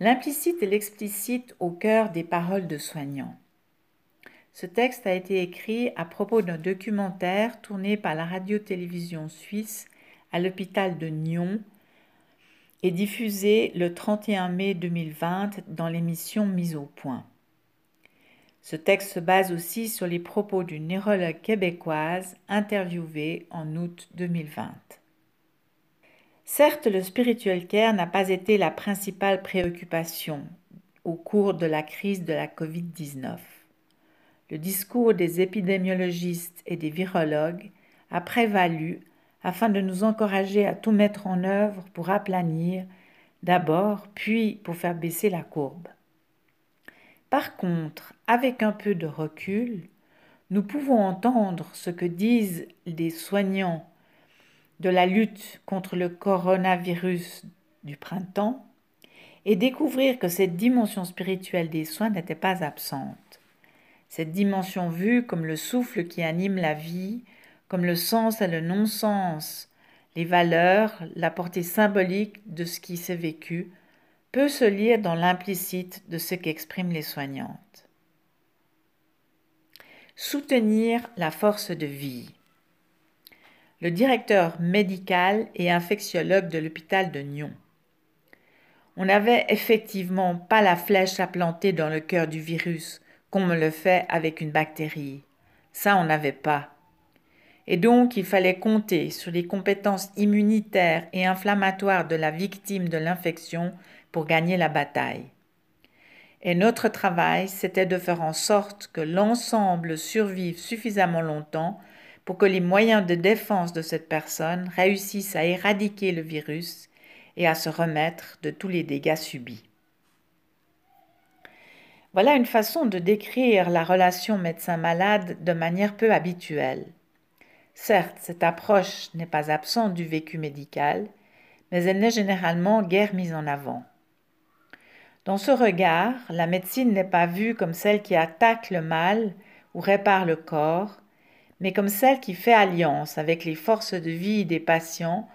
L'implicite et l'explicite au cœur des paroles de soignants. Ce texte a été écrit à propos d'un documentaire tourné par la radio-télévision suisse à l'hôpital de Nyon et diffusé le 31 mai 2020 dans l'émission Mise au point. Ce texte se base aussi sur les propos d'une neurologue québécoise interviewée en août 2020. Certes, le spiritual care n'a pas été la principale préoccupation au cours de la crise de la Covid-19. Le discours des épidémiologistes et des virologues a prévalu afin de nous encourager à tout mettre en œuvre pour aplanir d'abord, puis pour faire baisser la courbe. Par contre, avec un peu de recul, nous pouvons entendre ce que disent les soignants de la lutte contre le coronavirus du printemps et découvrir que cette dimension spirituelle des soins n'était pas absente. Cette dimension vue comme le souffle qui anime la vie, comme le sens et le non-sens, les valeurs, la portée symbolique de ce qui s'est vécu, peut se lire dans l'implicite de ce qu'expriment les soignantes. Soutenir la force de vie le directeur médical et infectiologue de l'hôpital de Nyon. On n'avait effectivement pas la flèche à planter dans le cœur du virus, comme on le fait avec une bactérie. Ça, on n'avait pas. Et donc, il fallait compter sur les compétences immunitaires et inflammatoires de la victime de l'infection pour gagner la bataille. Et notre travail, c'était de faire en sorte que l'ensemble survive suffisamment longtemps pour que les moyens de défense de cette personne réussissent à éradiquer le virus et à se remettre de tous les dégâts subis. Voilà une façon de décrire la relation médecin-malade de manière peu habituelle. Certes, cette approche n'est pas absente du vécu médical, mais elle n'est généralement guère mise en avant. Dans ce regard, la médecine n'est pas vue comme celle qui attaque le mal ou répare le corps, mais comme celle qui fait alliance avec les forces de vie des patients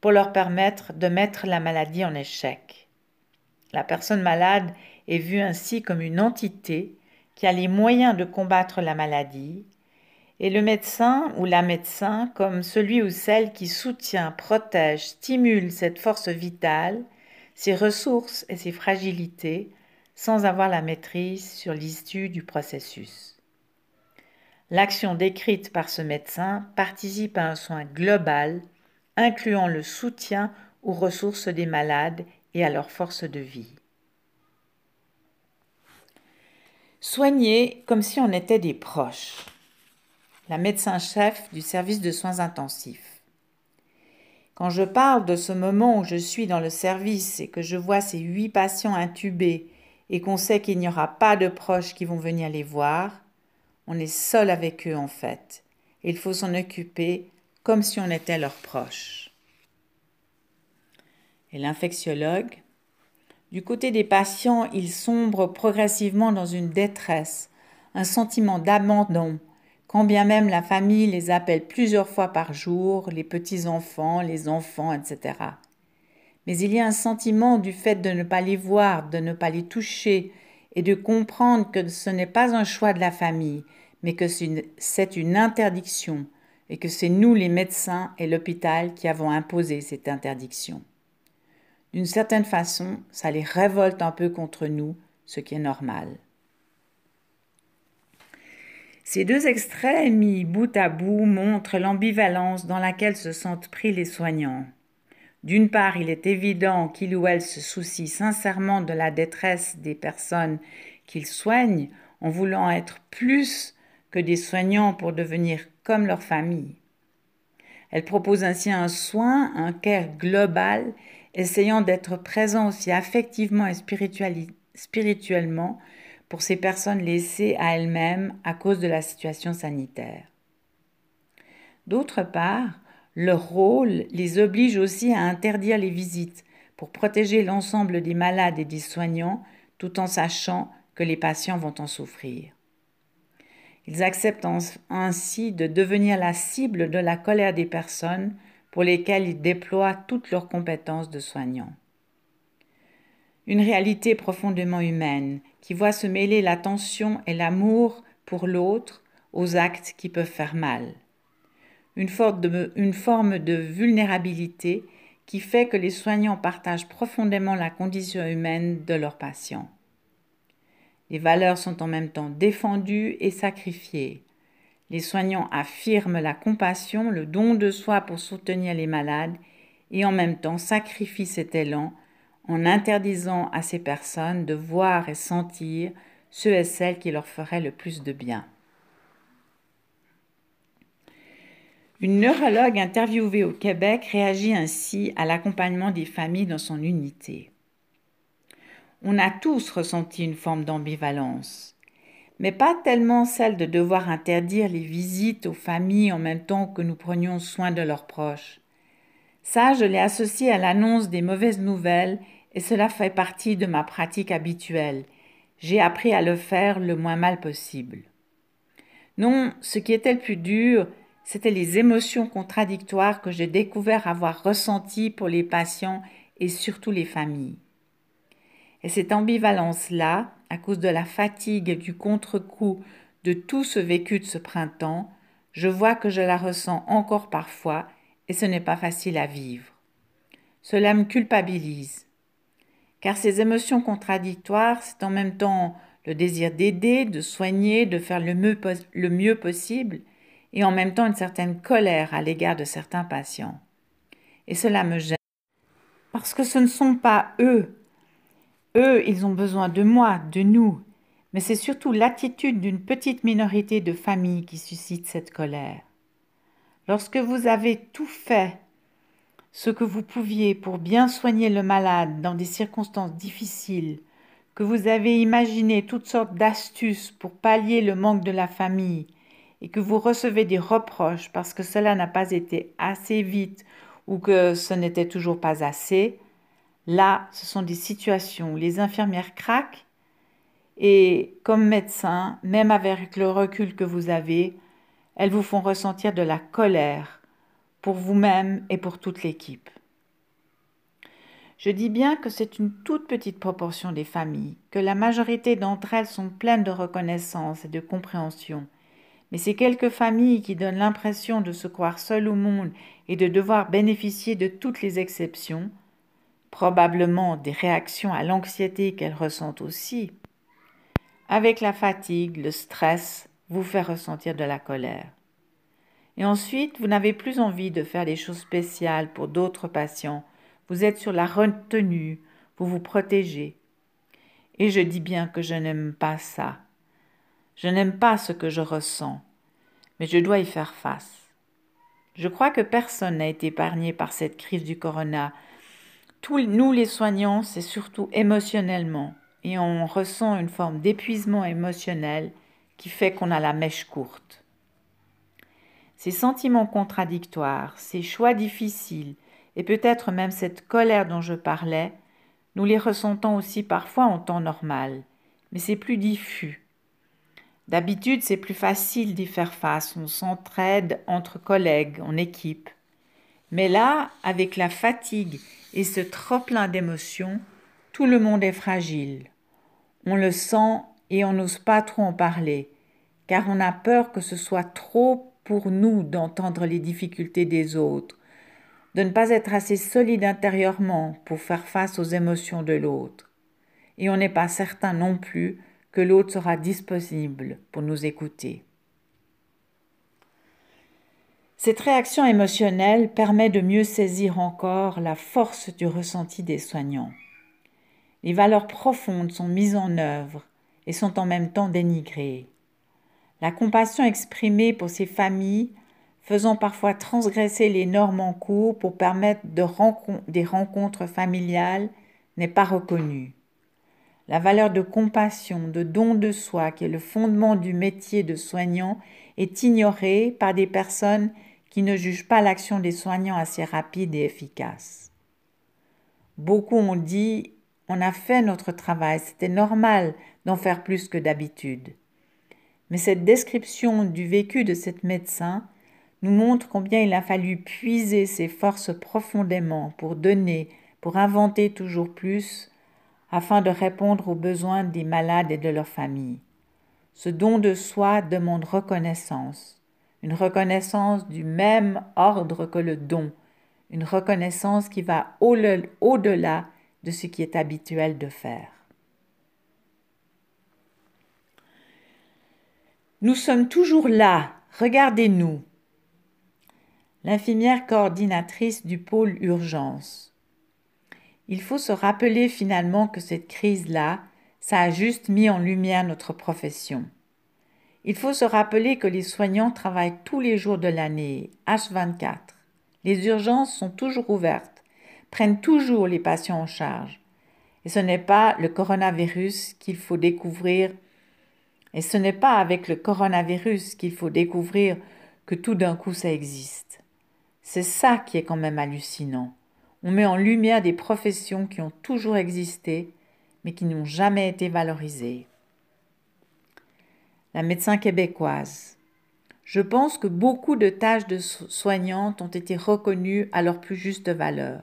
pour leur permettre de mettre la maladie en échec. La personne malade est vue ainsi comme une entité qui a les moyens de combattre la maladie, et le médecin ou la médecin comme celui ou celle qui soutient, protège, stimule cette force vitale, ses ressources et ses fragilités, sans avoir la maîtrise sur l'issue du processus. L'action décrite par ce médecin participe à un soin global, incluant le soutien aux ressources des malades et à leur force de vie. Soigner comme si on était des proches. La médecin-chef du service de soins intensifs. Quand je parle de ce moment où je suis dans le service et que je vois ces huit patients intubés et qu'on sait qu'il n'y aura pas de proches qui vont venir les voir, on est seul avec eux en fait. Il faut s'en occuper comme si on était leurs proches. Et l'infectiologue Du côté des patients, ils sombrent progressivement dans une détresse, un sentiment d'abandon, quand bien même la famille les appelle plusieurs fois par jour, les petits-enfants, les enfants, etc. Mais il y a un sentiment du fait de ne pas les voir, de ne pas les toucher, et de comprendre que ce n'est pas un choix de la famille, mais que c'est une interdiction et que c'est nous les médecins et l'hôpital qui avons imposé cette interdiction. D'une certaine façon, ça les révolte un peu contre nous, ce qui est normal. Ces deux extraits mis bout à bout montrent l'ambivalence dans laquelle se sentent pris les soignants. D'une part, il est évident qu'il ou elle se soucie sincèrement de la détresse des personnes qu'ils soignent en voulant être plus que des soignants pour devenir comme leur famille. Elle propose ainsi un soin, un care global, essayant d'être présent aussi affectivement et spirituellement pour ces personnes laissées à elles-mêmes à cause de la situation sanitaire. D'autre part, leur rôle les oblige aussi à interdire les visites pour protéger l'ensemble des malades et des soignants tout en sachant que les patients vont en souffrir. Ils acceptent ainsi de devenir la cible de la colère des personnes pour lesquelles ils déploient toutes leurs compétences de soignants. une réalité profondément humaine qui voit se mêler l'attention et l'amour pour l'autre aux actes qui peuvent faire mal. Une, forme de vulnérabilité qui fait que les soignants partagent profondément la condition humaine de leurs patients. Les valeurs sont en même temps défendues et sacrifiées. Les soignants affirment la compassion, le don de soi pour soutenir les malades et en même temps sacrifient cet élan en interdisant à ces personnes de voir et sentir ceux et celles qui leur feraient le plus de bien. Une neurologue interviewée au Québec réagit ainsi à l'accompagnement des familles dans son unité. On a tous ressenti une forme d'ambivalence, mais pas tellement celle de devoir interdire les visites aux familles en même temps que nous prenions soin de leurs proches. Ça, je l'ai associé à l'annonce des mauvaises nouvelles et cela fait partie de ma pratique habituelle. J'ai appris à le faire le moins mal possible. Non, ce qui était le plus dur, c'était les émotions contradictoires que j'ai découvert avoir ressenties pour les patients et surtout les familles. Et cette ambivalence-là, à cause de la fatigue du contre-coup de tout ce vécu de ce printemps, je vois que je la ressens encore parfois et ce n'est pas facile à vivre. Cela me culpabilise. Car ces émotions contradictoires, c'est en même temps le désir d'aider, de soigner, de faire le mieux, le mieux possible, et en même temps une certaine colère à l'égard de certains patients. Et cela me gêne. Parce que ce ne sont pas eux. Eux, ils ont besoin de moi, de nous. Mais c'est surtout l'attitude d'une petite minorité de familles qui suscite cette colère. Lorsque vous avez tout fait ce que vous pouviez pour bien soigner le malade dans des circonstances difficiles, que vous avez imaginé toutes sortes d'astuces pour pallier le manque de la famille, et que vous recevez des reproches parce que cela n'a pas été assez vite ou que ce n'était toujours pas assez, là, ce sont des situations où les infirmières craquent et comme médecin, même avec le recul que vous avez, elles vous font ressentir de la colère pour vous-même et pour toute l'équipe. Je dis bien que c'est une toute petite proportion des familles, que la majorité d'entre elles sont pleines de reconnaissance et de compréhension, mais ces quelques familles qui donnent l'impression de se croire seules au monde et de devoir bénéficier de toutes les exceptions, probablement des réactions à l'anxiété qu'elles ressentent aussi, avec la fatigue, le stress, vous fait ressentir de la colère. Et ensuite, vous n'avez plus envie de faire des choses spéciales pour d'autres patients. Vous êtes sur la retenue, vous vous protégez. Et je dis bien que je n'aime pas ça. Je n'aime pas ce que je ressens, mais je dois y faire face. Je crois que personne n'a été épargné par cette crise du corona. Nous les soignants, c'est surtout émotionnellement, et on ressent une forme d'épuisement émotionnel qui fait qu'on a la mèche courte. Ces sentiments contradictoires, ces choix difficiles, et peut-être même cette colère dont je parlais, nous les ressentons aussi parfois en temps normal, mais c'est plus diffus. D'habitude, c'est plus facile d'y faire face, on s'entraide entre collègues, en équipe. Mais là, avec la fatigue et ce trop-plein d'émotions, tout le monde est fragile. On le sent et on n'ose pas trop en parler, car on a peur que ce soit trop pour nous d'entendre les difficultés des autres, de ne pas être assez solide intérieurement pour faire face aux émotions de l'autre. Et on n'est pas certain non plus que l'autre sera disponible pour nous écouter. Cette réaction émotionnelle permet de mieux saisir encore la force du ressenti des soignants. Les valeurs profondes sont mises en œuvre et sont en même temps dénigrées. La compassion exprimée pour ces familles faisant parfois transgresser les normes en cours pour permettre de des rencontres familiales n'est pas reconnue. La valeur de compassion, de don de soi, qui est le fondement du métier de soignant, est ignorée par des personnes qui ne jugent pas l'action des soignants assez rapide et efficace. Beaucoup ont dit on a fait notre travail, c'était normal d'en faire plus que d'habitude. Mais cette description du vécu de cette médecin nous montre combien il a fallu puiser ses forces profondément pour donner, pour inventer toujours plus, afin de répondre aux besoins des malades et de leurs familles. Ce don de soi demande reconnaissance, une reconnaissance du même ordre que le don, une reconnaissance qui va au-delà de ce qui est habituel de faire. Nous sommes toujours là, regardez-nous. L'infirmière coordinatrice du pôle urgence. Il faut se rappeler finalement que cette crise-là, ça a juste mis en lumière notre profession. Il faut se rappeler que les soignants travaillent tous les jours de l'année, H24. Les urgences sont toujours ouvertes, prennent toujours les patients en charge. Et ce n'est pas le coronavirus qu'il faut découvrir, et ce n'est pas avec le coronavirus qu'il faut découvrir que tout d'un coup ça existe. C'est ça qui est quand même hallucinant. On met en lumière des professions qui ont toujours existé, mais qui n'ont jamais été valorisées la médecin québécoise. Je pense que beaucoup de tâches de soignantes ont été reconnues à leur plus juste valeur.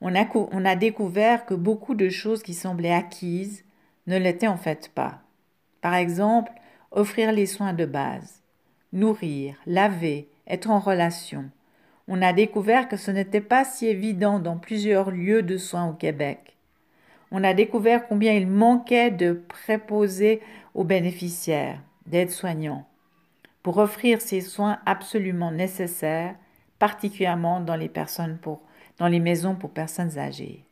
On a, on a découvert que beaucoup de choses qui semblaient acquises ne l'étaient en fait pas. Par exemple, offrir les soins de base, nourrir, laver, être en relation. On a découvert que ce n'était pas si évident dans plusieurs lieux de soins au Québec. On a découvert combien il manquait de préposés aux bénéficiaires, d'aides-soignants, pour offrir ces soins absolument nécessaires, particulièrement dans les, personnes pour, dans les maisons pour personnes âgées.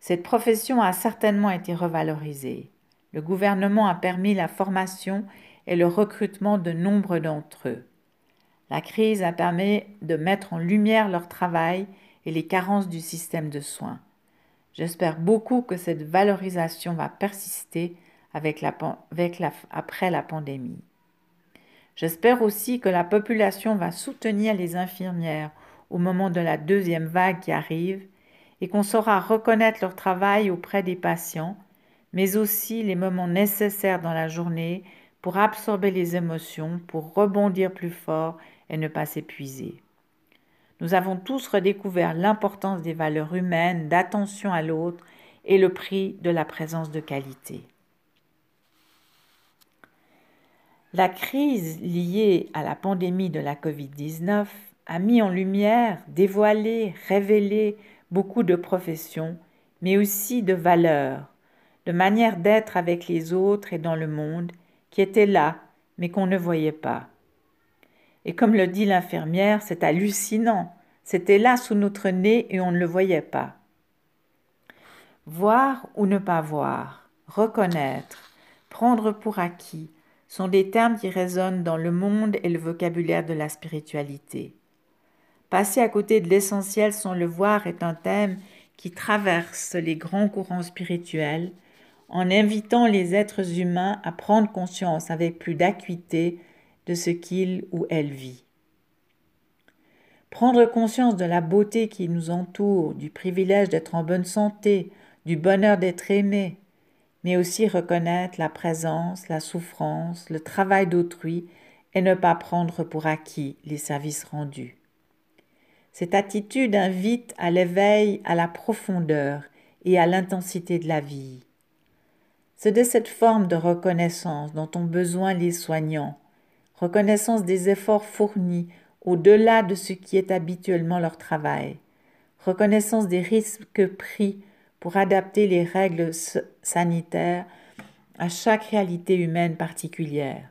Cette profession a certainement été revalorisée. Le gouvernement a permis la formation et le recrutement de nombre d'entre eux. La crise a permis de mettre en lumière leur travail et les carences du système de soins. J'espère beaucoup que cette valorisation va persister après la pandémie. J'espère aussi que la population va soutenir les infirmières au moment de la deuxième vague qui arrive et qu'on saura reconnaître leur travail auprès des patients, mais aussi les moments nécessaires dans la journée pour absorber les émotions, pour rebondir plus fort et ne pas s'épuiser. Nous avons tous redécouvert l'importance des valeurs humaines, d'attention à l'autre et le prix de la présence de qualité. La crise liée à la pandémie de la Covid-19 a mis en lumière, dévoilé, révélé beaucoup de professions, mais aussi de valeurs, de manières d'être avec les autres et dans le monde qui étaient là, mais qu'on ne voyait pas. Et comme le dit l'infirmière, c'est hallucinant, c'était là sous notre nez et on ne le voyait pas. Voir ou ne pas voir, reconnaître, prendre pour acquis, sont des termes qui résonnent dans le monde et le vocabulaire de la spiritualité. Passer à côté de l'essentiel sans le voir est un thème qui traverse les grands courants spirituels en invitant les êtres humains à prendre conscience avec plus d'acuité de ce qu'il ou elle vit. Prendre conscience de la beauté qui nous entoure, du privilège d'être en bonne santé, du bonheur d'être aimé, mais aussi reconnaître la présence, la souffrance, le travail d'autrui et ne pas prendre pour acquis les services rendus. Cette attitude invite à l'éveil, à la profondeur et à l'intensité de la vie. C'est de cette forme de reconnaissance dont ont besoin les soignants, reconnaissance des efforts fournis au-delà de ce qui est habituellement leur travail, reconnaissance des risques pris pour adapter les règles sanitaires à chaque réalité humaine particulière.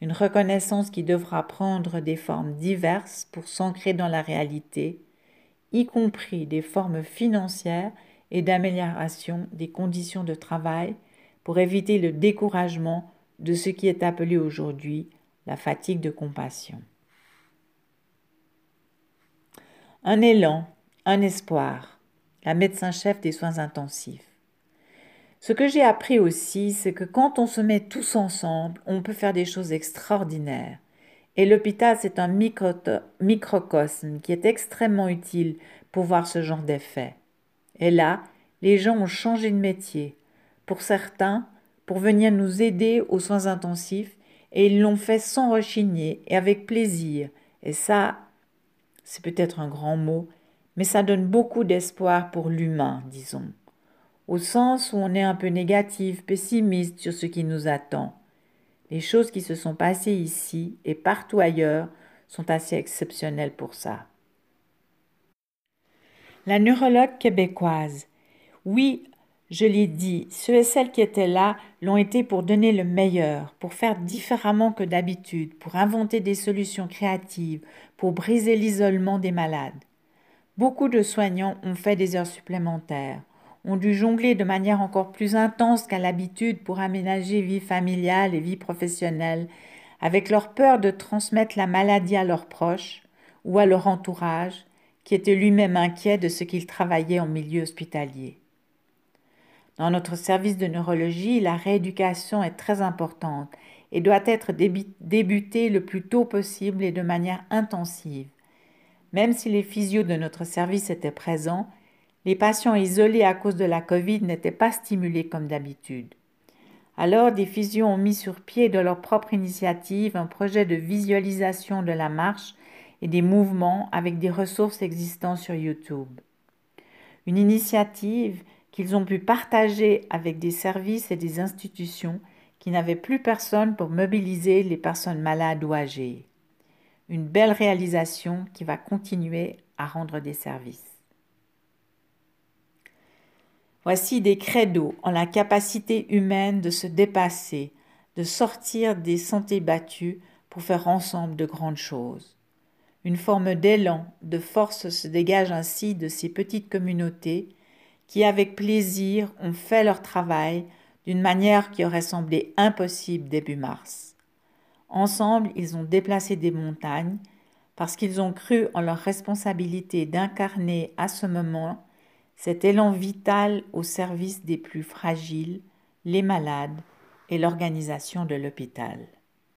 Une reconnaissance qui devra prendre des formes diverses pour s'ancrer dans la réalité, y compris des formes financières et d'amélioration des conditions de travail pour éviter le découragement de ce qui est appelé aujourd'hui la fatigue de compassion. Un élan, un espoir, la médecin-chef des soins intensifs. Ce que j'ai appris aussi, c'est que quand on se met tous ensemble, on peut faire des choses extraordinaires. Et l'hôpital, c'est un microcosme qui est extrêmement utile pour voir ce genre d'effet. Et là, les gens ont changé de métier. Pour certains, pour venir nous aider aux soins intensifs, et ils l'ont fait sans rechigner et avec plaisir. Et ça, c'est peut-être un grand mot, mais ça donne beaucoup d'espoir pour l'humain, disons. au sens où on est un peu négatif, pessimiste sur ce qui nous attend. Les choses qui se sont passées ici et partout ailleurs sont assez exceptionnelles pour ça. La neurologue québécoise. Oui, je l'ai dit, ceux et celles qui étaient là l'ont été pour donner le meilleur, pour faire différemment que d'habitude, pour inventer des solutions créatives, pour briser l'isolement des malades. Beaucoup de soignants ont fait des heures supplémentaires, ont dû jongler de manière encore plus intense qu'à l'habitude pour aménager vie familiale et vie professionnelle, avec leur peur de transmettre la maladie à leurs proches ou à leur entourage, qui était lui-même inquiet de ce qu'il travaillait en milieu hospitalier. Dans notre service de neurologie, la rééducation est très importante et doit être débutée le plus tôt possible et de manière intensive. Même si les physios de notre service étaient présents, les patients isolés à cause de la Covid n'étaient pas stimulés comme d'habitude. Alors, des physios ont mis sur pied de leur propre initiative un projet de visualisation de la marche et des mouvements avec des ressources existantes sur YouTube. Une initiative qu'ils ont pu partager avec des services et des institutions qui n'avaient plus personne pour mobiliser les personnes malades ou âgées. Une belle réalisation qui va continuer à rendre des services. Voici des credos en la capacité humaine de se dépasser, de sortir des sentiers battus pour faire ensemble de grandes choses. Une forme d'élan, de force se dégage ainsi de ces petites communautés qui, avec plaisir, ont fait leur travail d'une manière qui aurait semblé impossible début mars. Ensemble, ils ont déplacé des montagnes parce qu'ils ont cru en leur responsabilité d'incarner à ce moment cet élan vital au service des plus fragiles, les malades et l'organisation de l'hôpital.